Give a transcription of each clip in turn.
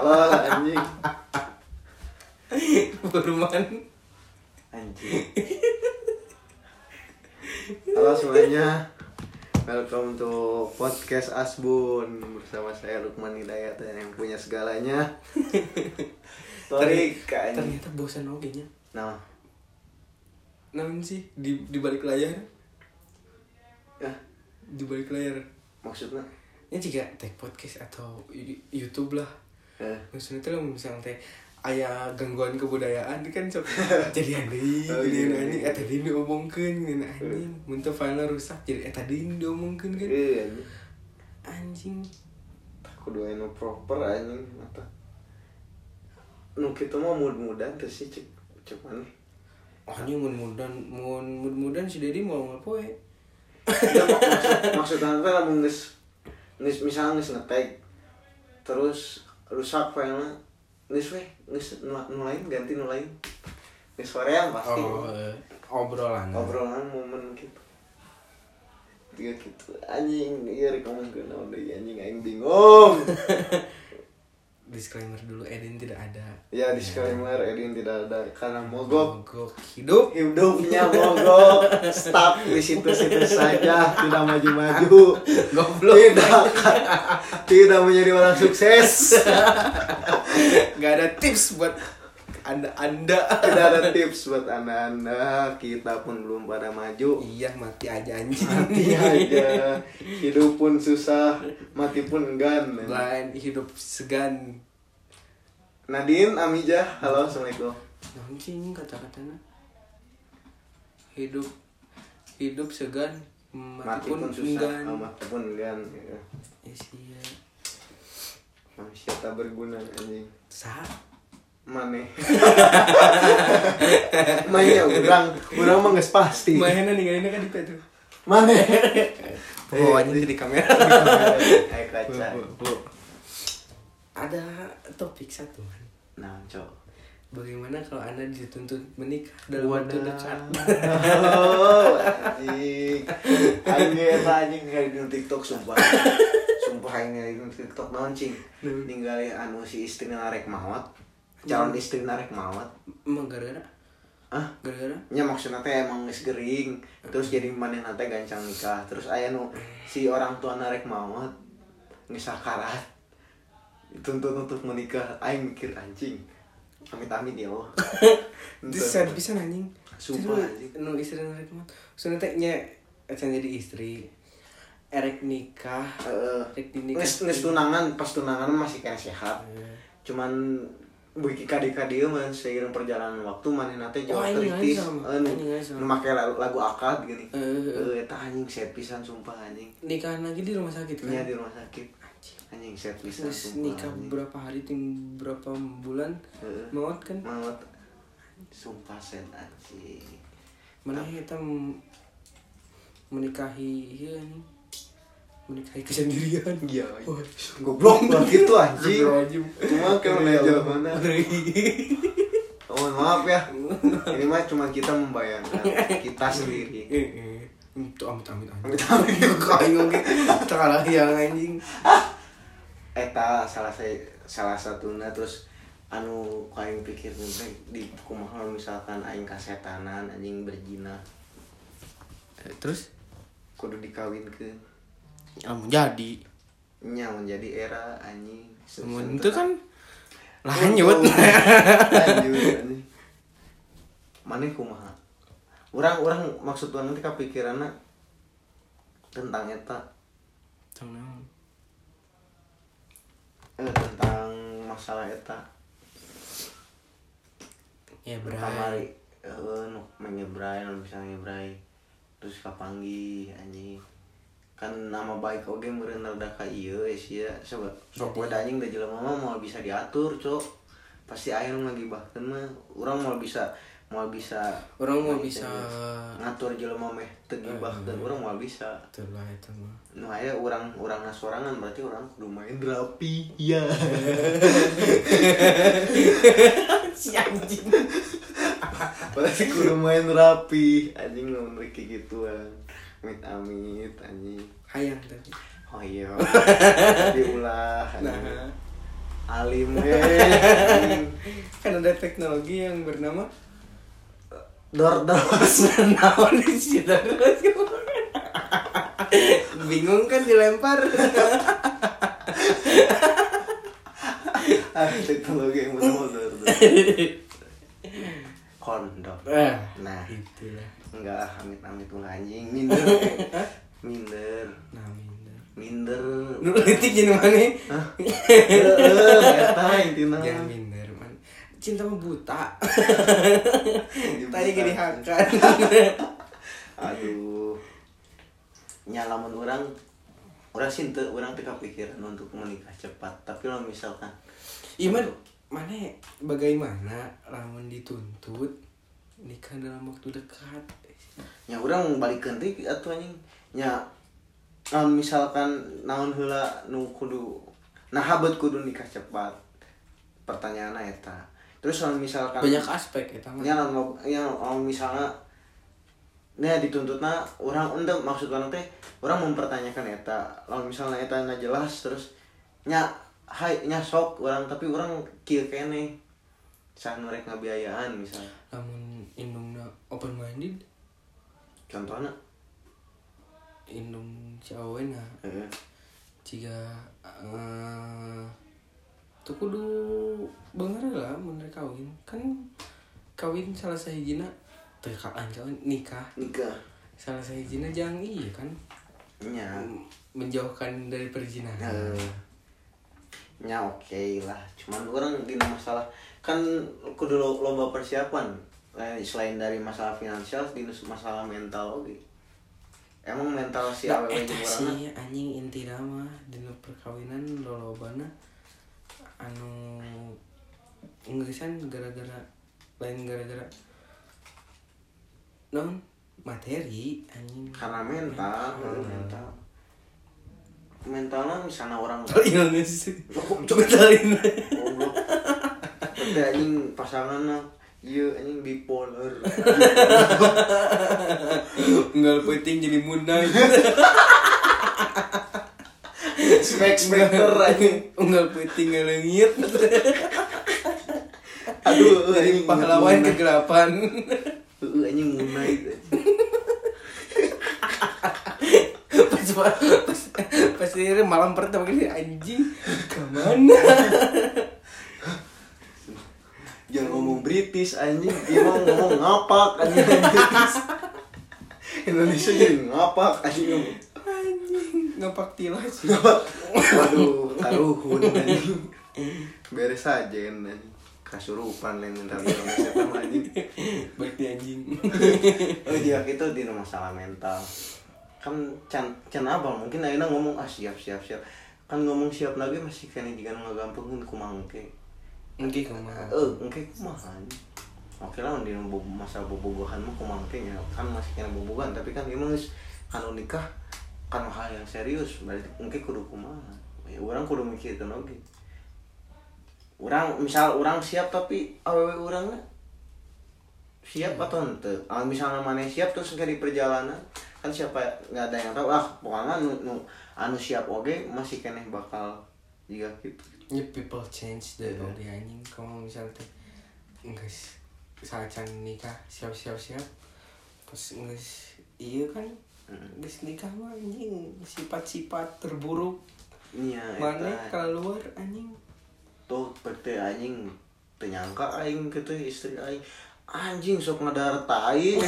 tolol anjing. Perumahan. anjing. Halo semuanya. Welcome to podcast Asbun. Bersama saya Lukman Hidayat dan yang punya segalanya. Anjing. Ternyata bosan oke nya. nah. Namun sih? Di di balik layar, ya. Di balik layar. maksudnya? Ini juga tag podcast atau YouTube lah. Eh, Maksudnya tuh misalnya teh ayah gangguan kebudayaan kan sok jadi aneh Oh, jadi iya. aneh. eh tadi diomongkan gitu anjing muntah filenya rusak jadi eh tadi diomongkan kan. Eh anjing anjing. Aku doain no proper anjing mata. Nu kita mah mudah-mudahan terus sih cek cek mana anjing mun mudan mun mun mudan si Dedi mau ngapoe Ya, mak- maksud teh lamun geus geus misalnya geus ngetek terus rusak filenya. Geus we geus nu nu lain ganti nu lain geus sorean pasti. Oh eh, obrolan. Obrolan momen gitu. Tiga gitu anjing iya rek ngomong ke naon deui anjing aing bingung disclaimer dulu Edin tidak ada. Ya disclaimer Edin tidak ada karena mogok. Mogok hidup. Hidupnya mogok. Stop di situ-situ saja tidak maju-maju. Goblok. Tidak. Tidak menjadi orang sukses. Nggak ada tips buat anda anda. Tidak ada tips buat anda-anda. Kita pun belum pada maju. Iya mati aja anjing. Mati aja. Hidup pun susah mati pun enggan. Lain hidup segan. Nadine Amijah halo assalamualaikum. Anjing kata-katanya. Hidup hidup segan mati, mati pun, pun susah. enggan. Oh, mati pun enggan ya. ya sia manusia tak berguna anjing. Sah mana mainnya urang. Urang mah geus pasti. Mainan nih ini kan di petu mana oh anjing di kamera. Ayo kaca ada topik satu man. Nah cok. Bagaimana kalau anda dituntut menikah dalam waktu dekat Oh, anjing. Anjing ningali di TikTok sumpah. Sumpah di TikTok naon cing. Ningali anu si istri narek maot. Calon istri narek maot. emang gara-gara Ah, gara-gara nya maksudnya teh emang geus gering. Terus jadi manehna teh gancang nikah. Terus aya nu si orang tua narek maot geus sakarat. Dituntut untuk menikah. Aing mikir anjing. Amit-amit ya Allah. itu sad bisa anjing Sumpah, anjing. nu istri narek mah soalnya teh nya acan jadi istri erek nikah Heeh. erek dinikah tunangan pas tunangan masih kena sehat Eh, cuman bagi kadi-kadi mah seiring perjalanan waktu mana nate jauh Oh, kritis. Eh, make lagu, lagu akad gini. Eh, eh eta anjing set pisan sumpah anjing. Nikah lagi di rumah sakit kan? Nya di rumah sakit. Anjing. Set pisan terus sumpah nikah anjing. berapa hari ting berapa bulan? Heeh. maut kan? Maut. Sumpah set anjing. Mana kita m- menikahi iya nih menikahi kesendirian. Iya. Goblok gitu anjing. Astagfirullahaladzim. cuma kan menaja mana? Mohon maaf ya. Ini mah cuma kita membayangkan kita sendiri. Eh, eh. Itu amit amit amit. Amit-amit. Kain. Terkalah yang anjing. eta salah saya salah satunya. Terus anu kain pikir teh di kumaha misalkan aing kasetanan anjing berzina Eh, Terus? Kudu dikawinkeun kamu jadi. nya menjadi era anjing. Namun itu kan lanjut. lanjut mana kumaha? Orang orang maksud orang nanti kepikiranna tentang eta. Tenang. eh, tentang masalah eta. Ya berai. eh nu mengebrai nu bisa ngebrai terus kapanggi anjing kan nama baik meureun rada ka ieu ya coba sok we anjing da jelema mah mau bisa diatur cok. Pasti aya nu ngagibahkeun mah. Urang mau bisa mau bisa Orang mau Nah, bisa ngatur jelema meh teu gibahkeun urang mau bisa. Itulah itu mah. nu aya urang urang sorangan berarti urang kudu main rapi ya Si anjing. berarti kudu main rapi. Anjing nu kayak gituan amit amit anjing. Hayang tapi. oh iya. Diulah. Nah, alim eh kan ada teknologi yang bernama dor dor naon di situ. Bingung kan dilempar. Ah teknologi yang bernama dor kondom ah nah itulah enggak amit amit ulah anjing. Minder. Minder. Nah minder. Minder. Nu letik jadi mana eta intina jangan minder man. Cinta mah buta. Tadi gini hakan aduh. Nyalaman orang orang sih orang teu kepikiran untuk menikah cepat. Tapi kalau misalkan Iman mana bagaimana lamun dituntut nikah dalam waktu dekat? Ya orang balik deui atuh anjing. Nya naon misalkan naon heula nu kudu nah habet kudu nikah cepat. Pertanyaan eta. Terus kalau misalkan banyak aspek ya taman nya naon ya naon misalnya Nah dituntutna orang ente maksud orang teh orang mempertanyakan eta. Lalu misalnya eta jelas terus nya hai nya sok orang tapi orang kieu kene. Sah rek ngabiayaan misalnya lamun indungna open minded contohnya? Indung cawena eh, jika eh tuh kudu bener lah bener kawin. Kan kawin salah sahijina terkaan kawin? Nikah. Nikah. Salah sahijina jangan iya kan? Nya menjauhkan dari perzinahan. Eh, nya oke lah. Cuman orang di masalah kan kudu lo- lomba persiapan. Eh, selain dari masalah finansial di masalah mental oke emang mental si Nah, awewe jeung urangna sih anjing inti nama dina perkawinan lolobana anu ngeusan gara-gara lain gara-gara non materi anjing. Karena mental Hmm. mental mentalnya misalnya orang Iya nggak sih? Coba talin. goblok tapi anjing pasangannya iya anjing bipolar Enggak penting jadi munai. spek spekter anjing Enggak penting ngelengit. aduh Jadi pahlawan kegelapan. Anjing munai Pas pas pas ini malam pertama kali anjing ke mana? jangan ngomong British anjing. Dia mau ngomong ngapak anjing. British Indonesia jadi ngapak anjing. Anjing ngapak tilas. ngapak. Waduh karuhun anjing. Beres aja anjing. Kasurupan lain mental Indonesia sama anjing. Nih anjing. oh jika itu di masalah mental kan can can mungkin akhirnya ngomong ah siap siap siap. Kan ngomong siap lagi masih kena jika nggak gampang kan kumangke Mungkin ke mana? eh engke kumaha anjing. oke lah di masa bobogohan mah kumangke nya. Kan masih kena bobogohan tapi kan emang kanu nikah kan hal yang serius. Berarti engke kudu kumaha ya orang kudu mikirkan oke orang misal orang siap tapi awewe orangnya siap atau ente? Ah, misalnya mana siap terus engke di perjalanan kan siapa nggak ada yang tahu? Ah pokoknya nu, nu anu siap oke masih kena bakal jika gitu Ya people change deh dong di anjing. Kamu misalnya guys saat nikah siap siap siap pas guys iya kan? Guys nikah mah anjing sifat-sifat terburuk. Iya, mana eta. kalau luar anjing? Tuh pete anjing ternyangka aing gitu istri aing anjing sok ngadar tai.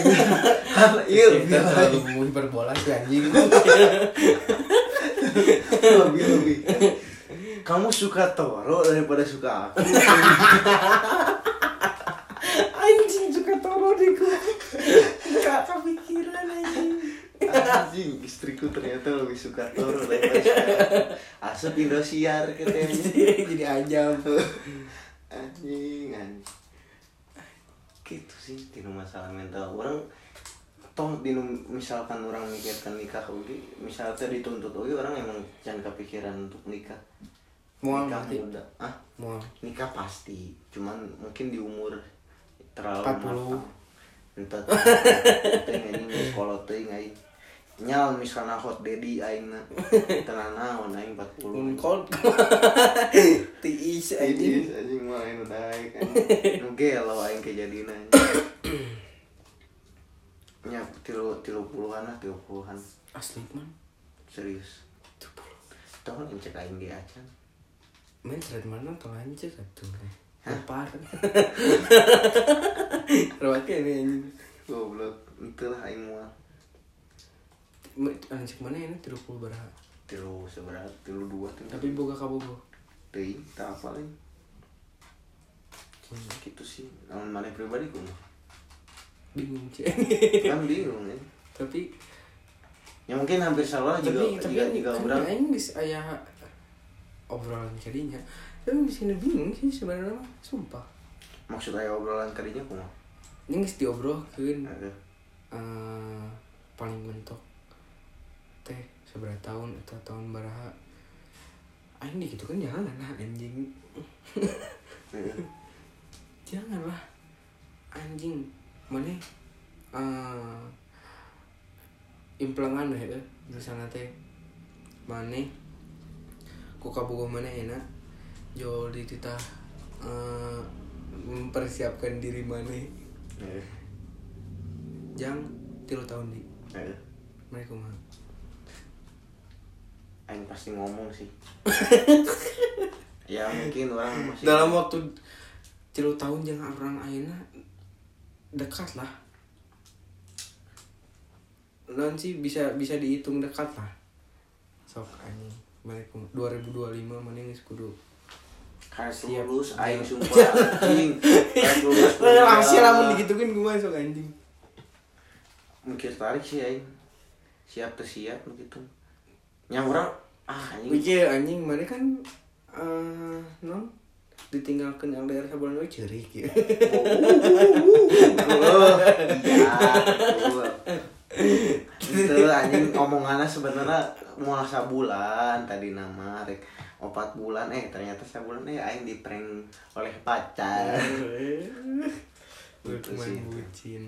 Hal iya kita terlalu hiperbola sih anjing. Lebih lebih kamu suka Toro daripada suka aku. Anjing suka toro di gua gak kepikiran anjing. Anjing istriku ternyata lebih suka Toro daripada suka asup Indosiar katanya. Jadi ajam anjing anjing gitu sih di masalah mental orang toh di misalkan orang mikirkan nikah oke misalnya dituntut oke orang emang jangan kepikiran untuk nikah Mual nikah berarti? muda ah mau nikah pasti cuman mungkin di umur terlalu 40. matang. entah kolot teuing aing nyal misalnya hot daddy aing na tenan naon aing 40 Unkol tiis anjing. Idis anjing mah anu daek anjing. Nu gelo aing kejadian. Nya tilu tilu puluhan lah tilu puluhan asli man serius. Tahu yang cek aing di acan. main thread mana tuh lanjut atuh Hah? rawatnya ini anjing Goblok. Itulah aing mah Ma- anjing mana ini tiga puluh baraha tilu seberat tilu dua tilu. tapi boga kabogo Teuing, tak apa lain. Gitu sih. Namun mana pribadi ku mah. bingung sih Kan bingung ya. tapi Ya mungkin hampir salah juga tapi tapi juga juga kan orang aing bisa aya obrolan kadinya tapi bisa bingung sih sebenarnya sumpah maksud aya obrolan kadinya kumaha? ini geus diobrolkeun Ada. eh paling mentok teh seberapa tahun atau tahun baraha aing gitu kan jangan lah anjing. Heeh. janganlah anjing mana? Eh implangan ya di sana teh. Mana? Ku kabogo mana enak? Jual di titah eh, mempersiapkan diri mana? Heeh. jang tilu tahun di. Heeh. mereka mah Aing pasti ngomong sih. ya mungkin orang masih dalam waktu tilu tahun jangan orang aina dekat lah nanti bisa bisa dihitung dekat lah sok anjing mereka 2025 mana geus kudu Siap. lulus aing sumpah anjing. Lulus. rahasia lamun digituin gue sok anjing Mikir tarik sih aing. Siap tuh siap begitu. Yang orang ah anjing. Pikir anjing mana kan eh non ditinggalkan LDR sebulan we cerik ya. Oh, iya, betul. Itu anjing omongannya sebenarnya mau sabulan tadi nama rek opat bulan eh ternyata sabulan eh aing di prank oleh pacar. Gitu Main sih. bucin.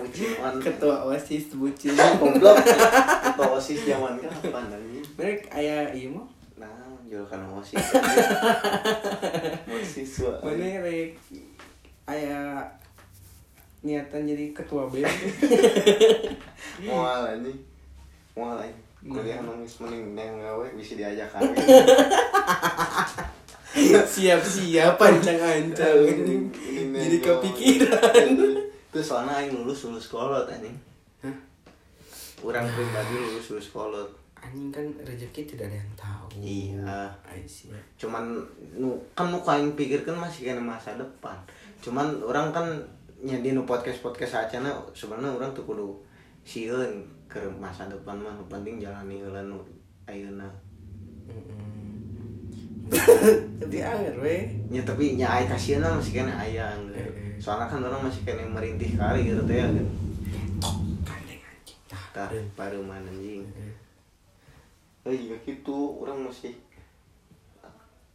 Bucin on. Ketua OSIS bucin. Goblok. Atau osis zaman kapan anjing? Mereka aya iya mah. Nah, jual kan osis. Mahasiswa. Mana rek aya niatan jadi ketua BEM. Mual anjing. Mual anjing. Kuliah nangis mending neng gawe bisa diajak kawin. Siap-siap pancang-ancang anjing. Jadi kepikiran. Terus soalnya aing lulus lulus kolot anjing. Hah? Orang pribadi lulus lulus kolot. Anjing kan rezeki tidak ada yang tahu. Iya. Aisyah. Cuman nu kan nu aing pikirkan masih kena masa depan. Cuman orang kan nya di nu podcast podcast acana sebenarnya orang tuh kudu sieun ke masa depan mah penting jalani heula nu ayeuna. Tapi anger we. Ya tapi nya aya kasihan masih kena aya Eh, eh. Soalnya kan orang masih kena merintih kali gitu teh. kan. Gandeng anjing. Tah baru mana anjing. Eh, Oh iya gitu, orang masih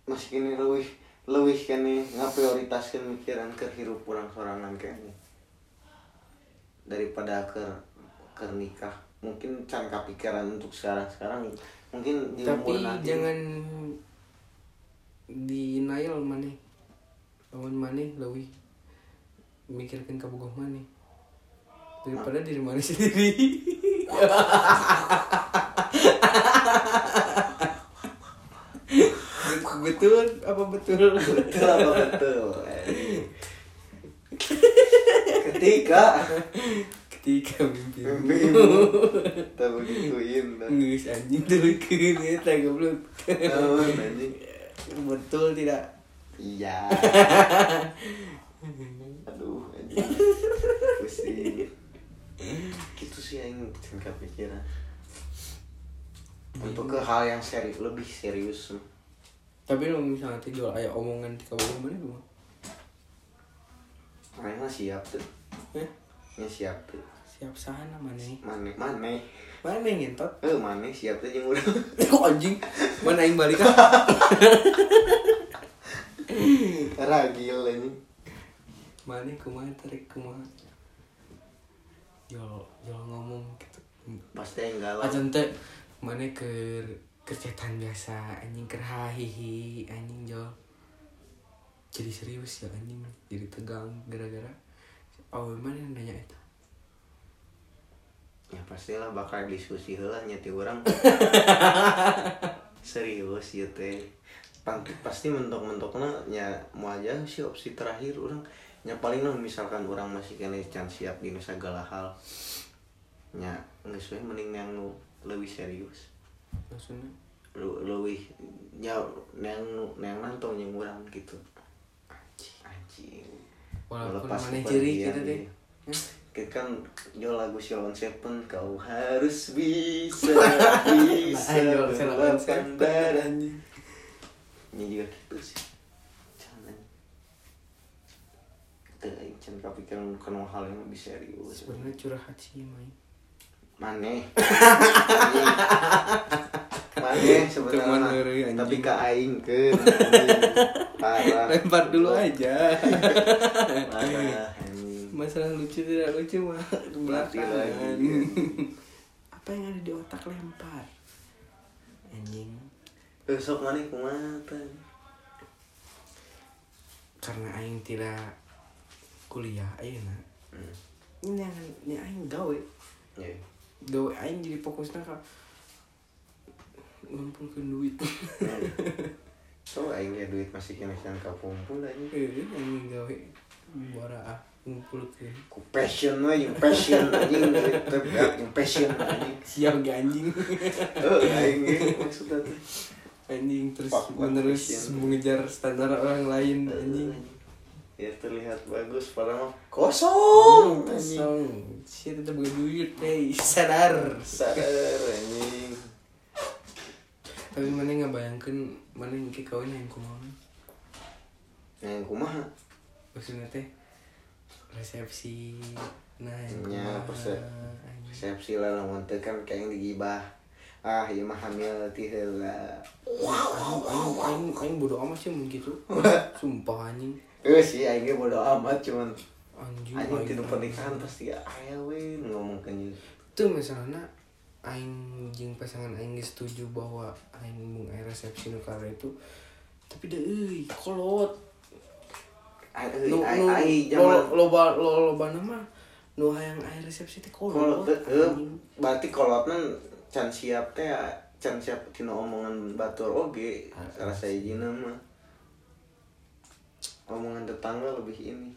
masih kini lebih lebih kini ngaprioritaskan mikiran ke hirup orang sorangan kayaknya daripada ke ke nikah mungkin can kepikiran untuk sekarang sekarang mungkin Tapi nanti jangan denial mana. Lawan mana lebih mikirkan kabogoh mana. Daripada diri mana sendiri. betul apa betul betul apa betul ketika ketika mimpi mimpimu tak begituin. Ngus anjing turunkeun eta goblok. Naon, anjing Betul tidak? iya. Aduh pusing. Gitu sih yang tingkat pikiran. Untuk ke hal yang serius lebih serius. Tapi lo misalnya nanti jual aya omongan di kabogoh mana tuh? mana siap tuh Eh, ya siap tuh siap sana mana mana mana Mana yang ngentot? eh mana siap tuh yang udah Kok anjing? Mana yang balik ah? ragil ini Mana kumaha tarik kumaha? Jol, jol ngomong gitu. pasti yang galau Acan teh mana ke kercetan biasa anjing ker hahihi anjing jol. jadi serius ya anjing jadi tegang gara-gara oh mana yang nanya itu ya pastilah bakal diskusi lah nyati orang serius ya teh. Pan- pasti mentok-mentoknya ya mau aja sih opsi terakhir orang ya paling lah misalkan orang masih kena can siap di segala hal ya nggak sesuai mending yang nu lebih serius. Maksudnya? Lu lebih ya yang yang nantong yang orang gitu. Anjing. Walaupun Melepas mana ciri dia. deh Kita kan jo lagu Sheldon Seven kau harus bisa bisa melakukan Seven, badan ini juga gitu sih. Jangan. Kita jangan kepikiran bukan hal yang lebih serius. Sebenarnya curhat sih main maneh. Maneh sebenarnya. Tapi ke aing ke parah. Lempar dulu aja. Parah. Masalah lucu tidak lucu mah Mati belakangan lagi. apa yang ada di otak lempar anjing besok maneh kumaha teh? karena aing tidak kuliah ayeuna Hmm. ini yang ini aing gawe Ya. gawe aing jadi fokusnya ke ngumpulkan duit So aing ge duit masih kena can kapumpul anjing. eh aing gawe bara ah ngumpulkan Ku passion we yung passion anjing beak yung passion anjing. siap ge anjing. Oh aing ge maksudnya anjing terus menerus mengejar standar orang lain anjing. Ya terlihat bagus padahal mah kosong anjing. kosong. Sih tetap gak duit hey sadar. Sadar anjing. tapi mana nggak bayangkan mana yang kayak kawin yang kumaha? Yang kumaha? maksudnya teh resepsi nah yang Ya, kumaha, perse- anjing. Resepsi lah lamun teh kan kayak yang digibah. Ah, ieu mah hamil ti heula. Aing, aing, aing, aing bodo amat sih mun gitu sumpah anjing Eh sih aing ge bodo amat cuman anjing anjing tidur pernikahan pasti aya we ngomong ke ieu. itu misalnya aing jeung pasangan aing geus setuju bahwa aing mung resepsi nu itu tapi deh euy kolot berarti kolotna can siap teh ya, can siap tina omongan batur oge Ah, rasa izin mah. Omongan tetangga lebih ini.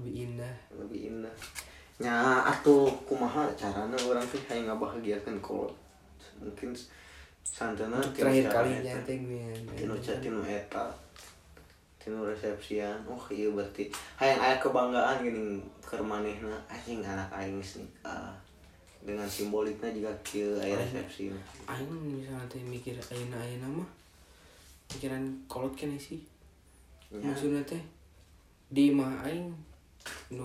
Lebih indah. Lebih indah. Nya atuh kumaha carana orang teh hayang ngabahagiakeun kolot? Mungkin santana terakhir kalinya teh tinu ca- tinu eta tinu resepsian. Oh iya berarti. Hayang aya kebanggaan gini keur manehna. Anjing anak aing nikah dengan simboliknya juga kieu aya resepsi. aing misalnya teh mikir ayeuna ayeuna mah pikiran kolot kene sih. Ya. maksudnya teh di mah aing nu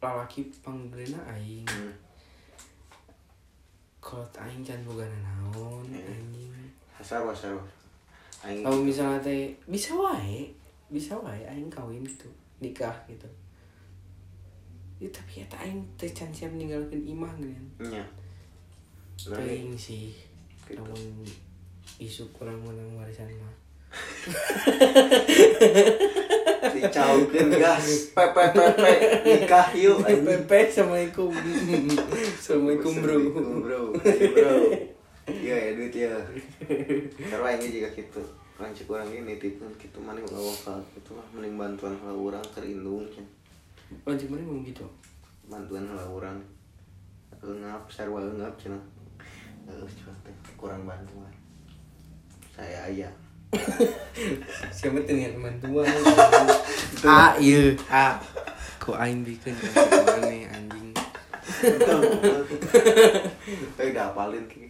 lalaki panggrena aing. Hmm. kolot aing can boga naon Eh. anjing. Hasar hasar aing kalau misalnya teh bisa wae bisa wae aing kawin gitu nikah gitu. Ya tapi ya aing teh can siap ninggalkeun imah gitu nya Nah, Teuing sih Gitu. namun isu kurang menang warisan mah. Dicaukeun gas. Pepe pepe nikah yuk. Pepe assalamualaikum. Assalamualaikum bro. Assalamualaikum, bro. Ayo, bro iya ya duit ya karena ini juga gitu rancik orang ini nitipin gitu mana nggak wakal gitu lah mending bantuan hal orang terindung can. lanjut mana ngomong gitu? Bantuan hal orang. Ngap sarwa ngap cina. Kurang bantuan. Saya ayah. Siapa niat bantuan? A iya. a kok aing bikin aneh anjing? Tapi udah apalin ki.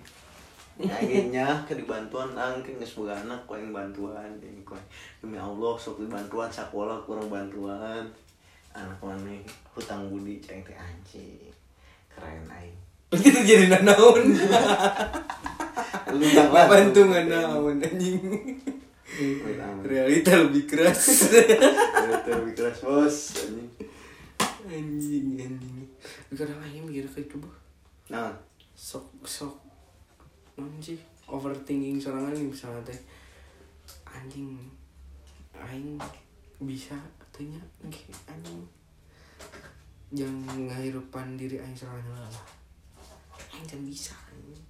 Akhirnya ke dibantuan angking geus boga anak kau yang bantuan Jadi kau demi Allah sok dibantuan sekolah kurang bantuan. Anak mana hutang budi ceng teh anjing. Keren aing. Berarti itu jadi naon lu bantu nggak naon anjing realita lebih keras. Betul lebih keras bos anjing. Anjing anjing. Kadang aing mikir kayak itu bah nah. Sok sok non sih? Overthinking sorangan nih misalnya teh. Anjing aing bisa katanya nggih anjing. Yang ngahirupan diri aing sorangan lah. Aing can bisa anjing.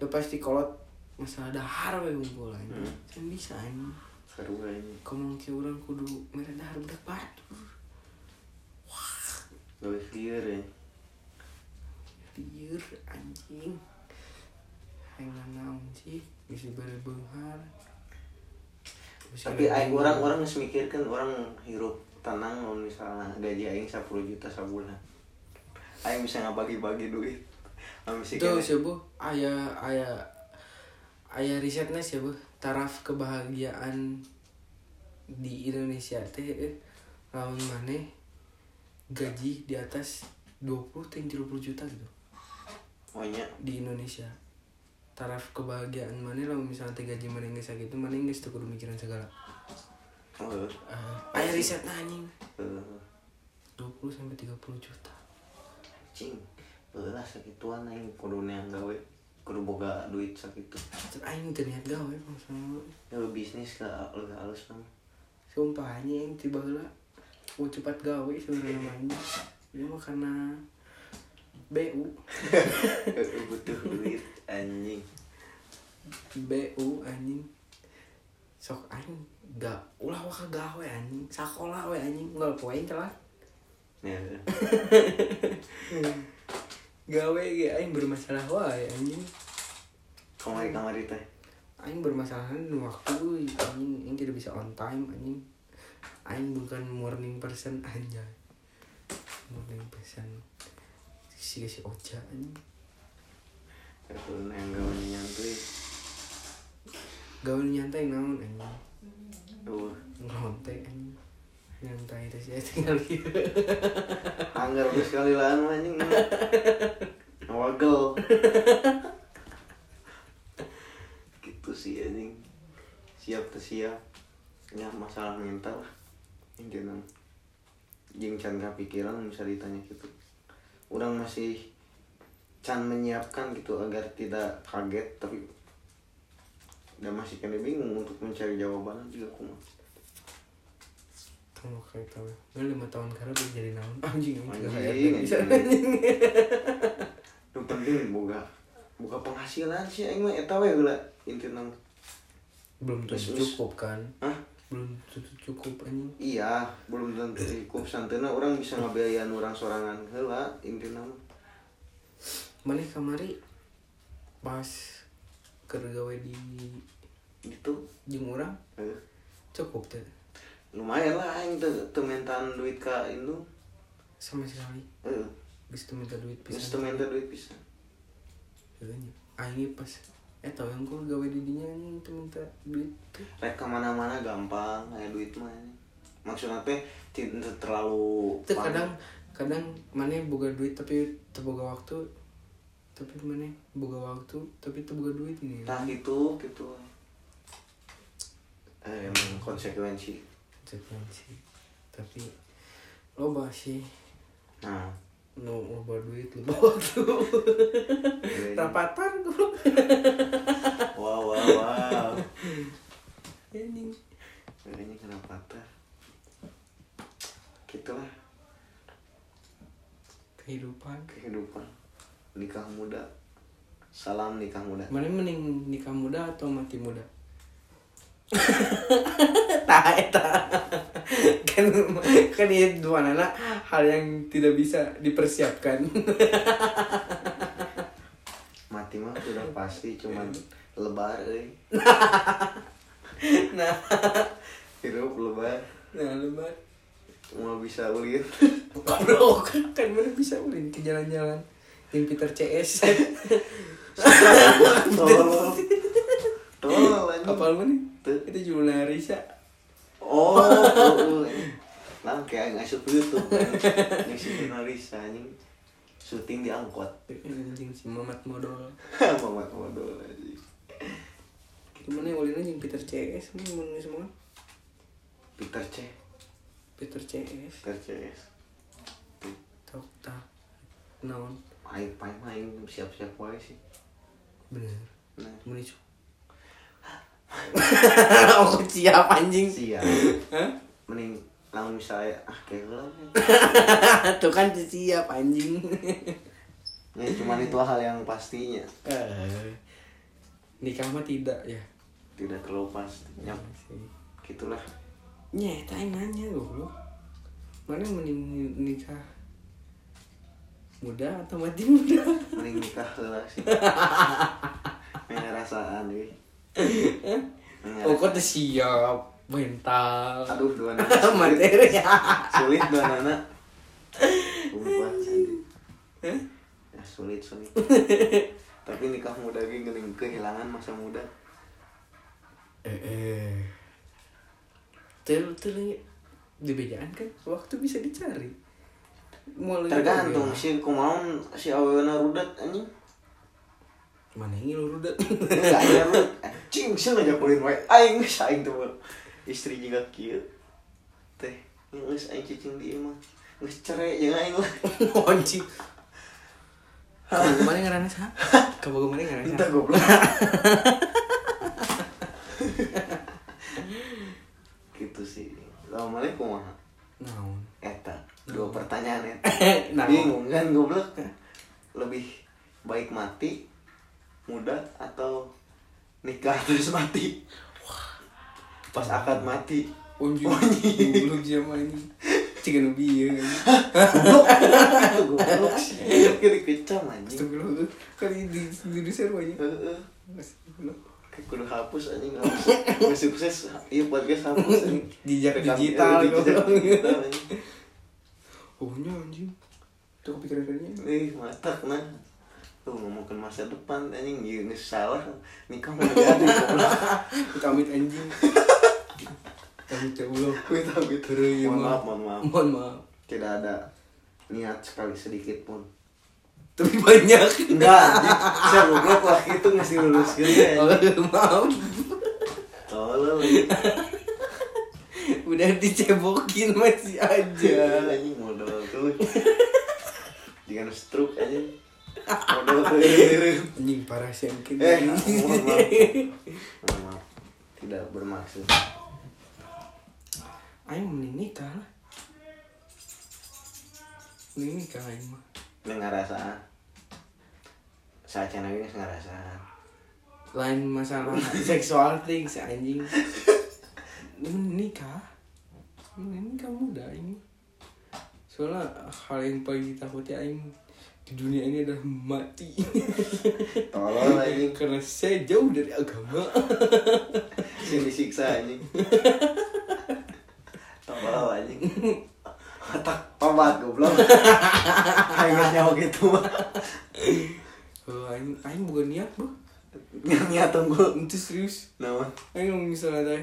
Udah pasti kolot masalah dahar we unggul anjing. Hmm. bisa anjing. Seru ini. Komong ke orang kudu merah dahar budak batur lebih clear ya. Liur anjing aing sih bisa Bisa tapi aing orang orang geus mikirkeun orang hirup tenang mun misalnya gaji aing 10 juta sebulan aing bisa ngabagi-bagi duit. Sih bu, ayah ayah ayah risetnya bu, taraf kebahagiaan di Indonesia teh eh, lawan mana gaji di atas 20 ting 30 juta gitu. Pokoknya di Indonesia taraf kebahagiaan. Mana lawan misalnya teh gaji mana nggak gitu mana nggak tuh kudu mikiran segala. Oh, uh, ayah riset anjing. Eh, 20 sampai 30 juta. Cing lah sakituan aing kudu neang gawe kudu boga duit sakitu aing teu niat gawe masalah ya lu bisnis ke lebih halus nama sumpah yang tiba heula mau cepat gawe sebenarnya namanya ini mah karena BU butuh duit anjing. BU anjing. Sok anjing. Gak ulah waka gawe anjing. Sakola we anjing. Nggak poin ya gawe ge aing bermasalah wae anjing. Kamari kamari teh. Aing bermasalah waktu anjing. Aing tidak bisa on time anjing. Aing bukan morning person aja morning person. Si si oja anjing kudu neang gawe nyantui gawe nyantai naon anjing? Tuh ngontek anjing. Nyantai terus ya tinggal gitu. Anggar terus sekali lah anu anjing. Wagel. Gitu sih anjing. Siap tuh siap ya masalah mental lah intinya jing can pikiran bisa ditanya gitu. Orang masih can menyiapkan gitu agar tidak kaget tapi dan masih kena bingung untuk mencari jawaban juga kumah kamu kayak tahu. Gue lima tahun karena belum jadi naon anjing anjing. Anjing, yang penting boga. Boga penghasilan sih aing mah eta we heula intina mah. belum tentu terus. cukup kan? Hah? belum tentu cukup anjing. Iya belum tentu cukup. Santeuna orang bisa ngabiayain orang sorangan heula intina mah. Mana kamari pas kergawe di gitu jeung urang Heuh. cukup tuh lumayan lah aing teu teu mentan duit ka itu sama sekali. Heeh bisa minta duit geus bisa teu mentan duit bisa Heeh, aing pas eh tau yang gue gawe di dinya anjing tuh minta duit. Tuh rek ka mana-mana gampang aya duit mah anjing. maksudna teh tidak terlalu itu kadang kadang mana boga duit tapi terboga waktu tapi mana boga waktu tapi terboga duit ini tah gitu gitu. Eh, emang konsekuensi. Konsekuensi. Tapi loba sih. Nah. No loba duit loba waktu. Rapatan gue wow wow wow. Anjing kayaknya kenapa teh? Gitulah. Kehidupan. Kehidupan nikah muda. Salam nikah muda. Mana mending nikah muda atau mati muda? Tak eta kan kan ini dua anak hal yang tidak bisa dipersiapkan. Mati mah sudah pasti cuman lebar euy nah. Hidup lebar. Nah lebar. Mau bisa ulit goblok. Kan mana bisa ulin ke jalan-jalan yang Peter CS tolol tolol anjing. kapal mana Tuh. itu Juna Risa. Oh oh, oh. nah kayak ngasup YouTube yang si Nurisa anjing. Syuting di angkot. Anjing si Mamat modal Mamat modal anjing. Gimana yang ulin yang Peter CS ini mau semua. Peter C. Peter CS Peter CS tau tak naon main main main siap siap wae sih. Bener. Nah. Menuju aku siap anjing. Siap. Mending lamun misalnya ah kayak lo tuh kan siap anjing. Ya cuman itu hal yang pastinya. Eh, nikah mah tidak ya. Tidak terlalu pasti. Nyap. gitulah. Nyet aing nanya goblok. Mana mending nikah muda atau mati muda? Mending nikah lah sih. Ngerasaan wih oh kok udah siap mental. Aduh dua nana materi. Sulit dua Sumpah, anjing. ya sulit sulit. Tapi nikah muda gini kehilangan masa muda. Eh eh. Tel tel dibejaan kan? Waktu bisa dicari Mulai tergantung dari- sih kumaun si aweuna rudat anjing. Mana yang lu udah enggak ya rudat anjing sih ngajakulin wae? Aing geus aing tuh istri juga kieu. Teh geus aing cicing di mah. Geus cerai jeung aing lah. Anjing. Kamu ke mana ngerana sah kamu ke mana ngerana entah goblok. Gitu sih. Lama kumaha naon? Eta dua pertanyaan ya. Nah. bingung. kan goblok. Lebih baik mati muda atau nikah terus mati pas akad mati. Anjing, goblok siapa ini? Cikan ubi ya. goblok. Goblok kiri kecam anjing. Astagfirullah, kali di di server aja. Kudu hapus anjing hapus. Sukses. Iya podcast hapus anjing. Jejak digital, goblok. digital anjing Oh nya anjing. Tuh kepikiran kayaknya. Ih, matak nah. Tuh ngomongin masa depan anjing iya geus salah. Nikah mau jadi. Kamit anjing. Kamit ya. Wih, tapi Heureuh, ieu mohon maaf, mohon maaf. Mohon maaf. Tidak ada niat sekali sedikit pun. Tapi banyak. Enggak, anjing. Saya goblok lah itu ngasih lulus gitu ya. Oh, maaf. Tolol. Udah dicebokin masih aja. Anjing modal tuh. Jangan stroke aja. Modal tuh. Anjing parah sih mungkin. Eh, mohon maaf. Mohon maaf. Tidak bermaksud. Aing mending nikah lah. Mending nikah aing mah. Ini ngerasa. Saat channel ini ngerasa. lain masalah seksual things anjing nikah Mending nikah muda ini soalnya hal yang paling ditakuti aing di dunia ini adalah mati Tolol anjing. karena saya jauh dari agama Sini siksa anjing. Tolol anjing. Otak tobat goblok. Kayak nyawa gitu mah. oh, aing aing bukan niat bu Niat tunggu. itu serius Naon? aing misalnya teh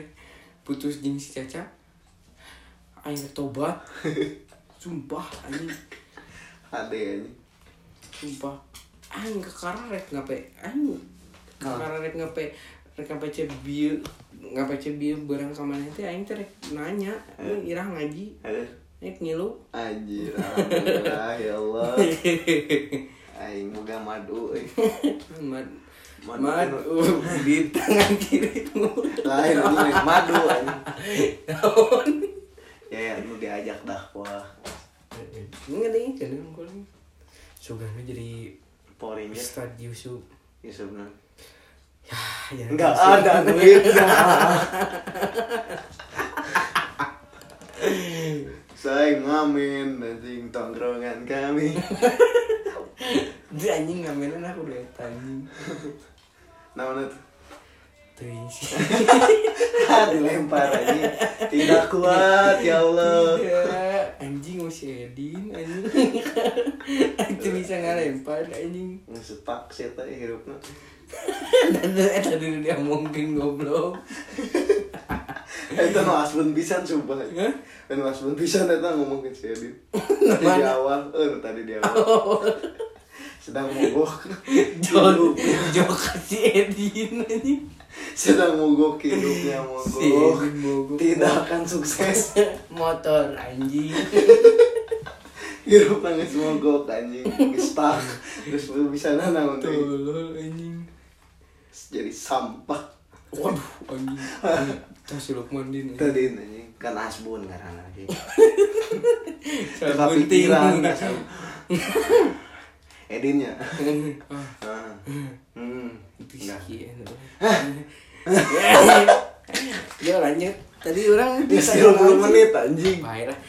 putus jeung si caca aing rek tobat sumpah anjing Ade anjing. sumpah aing kekararek ngape aing kekararek ngape rek ngape cebieu ngape cebieu barang ka mana teh aing teh nanya ini irah ngaji Aduh. rek ngilu Anjir, alhamdulillah ya Allah. Aing boga madu euy. mad Madu. mad uh, di tangan anjing lain madu anjing. Ya ya lu diajak dakwah. Enggak deh, jangan gue Sugana jadi Power Ranger. Ustad Yusuf Ya sebenarnya. Ya, ya Enggak ada duitnya. Saya ngamen anjing tongkrongan kami. Dia anjing ngamenan aku udah Namanya tuh Tuh isi Ah, dilempar anjing. Tidak kuat ya Allah. Ya, anjing masih Edin anjing itu bisa ngalempar anjing Ngesepak sih tadi hirupna. dan eta dulu dia mungkin goblok Itu nu asbun pisan sumpah. Hah? Kan nu asbun pisan eta ngomong ke si Edin. Tadi di awal, eh tadi di awal. Sedang mogok. jol jol kasih Edin anjing Sedang mogok hidupnya mogok. Tidak akan sukses. motor anjing Hidup nangis mogok anjing. Stuck. Terus bisa nanaon tuh. tolol anjing Jadi sampah. waduh anjing tas Lukman din tadi anjing kan asbun karena lagi tapi pikiran Edinnya Ah, Ah. Hmm ya lanjut. Tadi orang Ya, 10 menit anjing. Baik lah.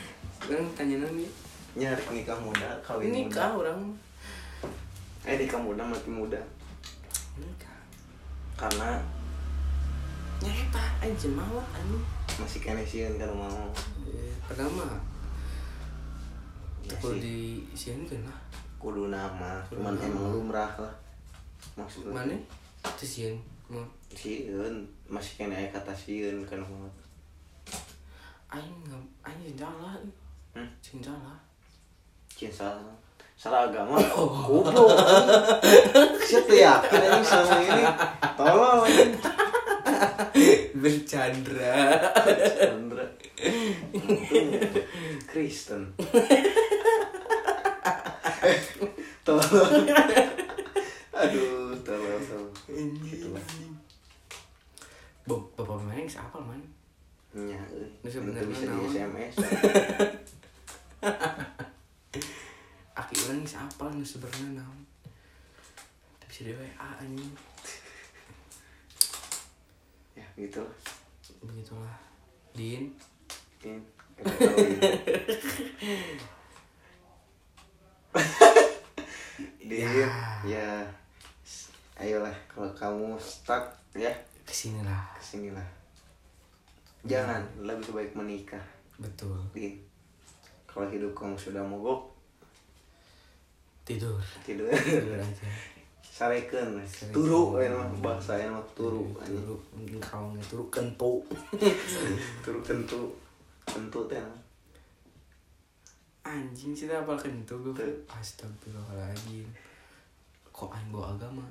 Orang tanya nanti nyari nikah muda kawin nikah muda orang. Eh nikah muda mati muda. Nikah. Karena nyata aja mau anu masih kena sieun kan mau. Eh, pertama. Ya kalau sih. di sini kan lah. Kudu nama cuman Kudu emang lumrah lah maksudnya? Mana? Itu sieun mau sieun masih kena aya kata sieun kan mau aing nggak aing salah hmm? sing salah salah. Salah agama. Goblok. Siapa ya kan ini selama ini? Tolong. Bercandra. Untung. Kristen. Tolong aduh tolong tolong Gitulah. Bap- bapak main siapa man nya euy Ini Itu sebenarnya bisa di? SMS aki orang siapa nu sebenarnya naon tapi bisa di WA anjing ya gitu lah begitulah din ini. Din, Ya. ya. Ayolah kalau kamu stuck ya ke sini lah ke sinilah. Jangan, lebih baik menikah. betul Din. Kalau hidup kamu sudah mogok, tidur tidur. tidur aja Sarekeun, turu aya mah bahasa aya mah turu anjing. turu kau turu kentu Turu kentu. Kentu teh. anjing sih apa kentu gue astagfirullahaladzim kok bawa agama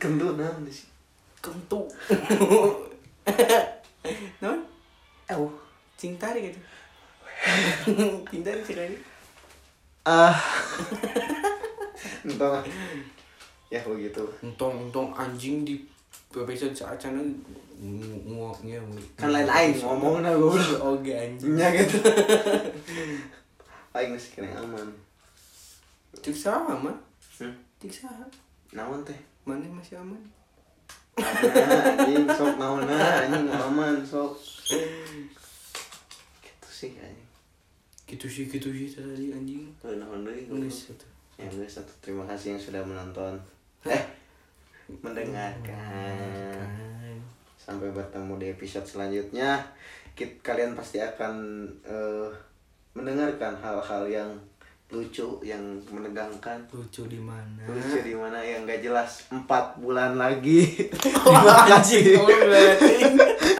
Kentu naon sih? kentu non Oh. cinta deh gitu cinta deh sekali Ah. Entah. Ya begitu. untung untung anjing di saat sana nguaknya Kan lain-lain ngomongna goblok. oke anjing nya gitu aing masih kena aman cik sama mah hmm? Cik sama naon teh? Mana masih aman? Anjing sok naon anjing mau aman sok. Gitu sih anjing. Gitu sih gitu sih tadi anjing. Tuh, naon deui nulis itu ya guys satu. Terima kasih yang sudah menonton. Eh mendengarkan. Kan sampai bertemu di episode selanjutnya. Kalian pasti akan eh, mendengarkan hal-hal yang lucu yang menegangkan. Lucu di mana? Lucu di mana yang gak jelas empat bulan lagi. Oh,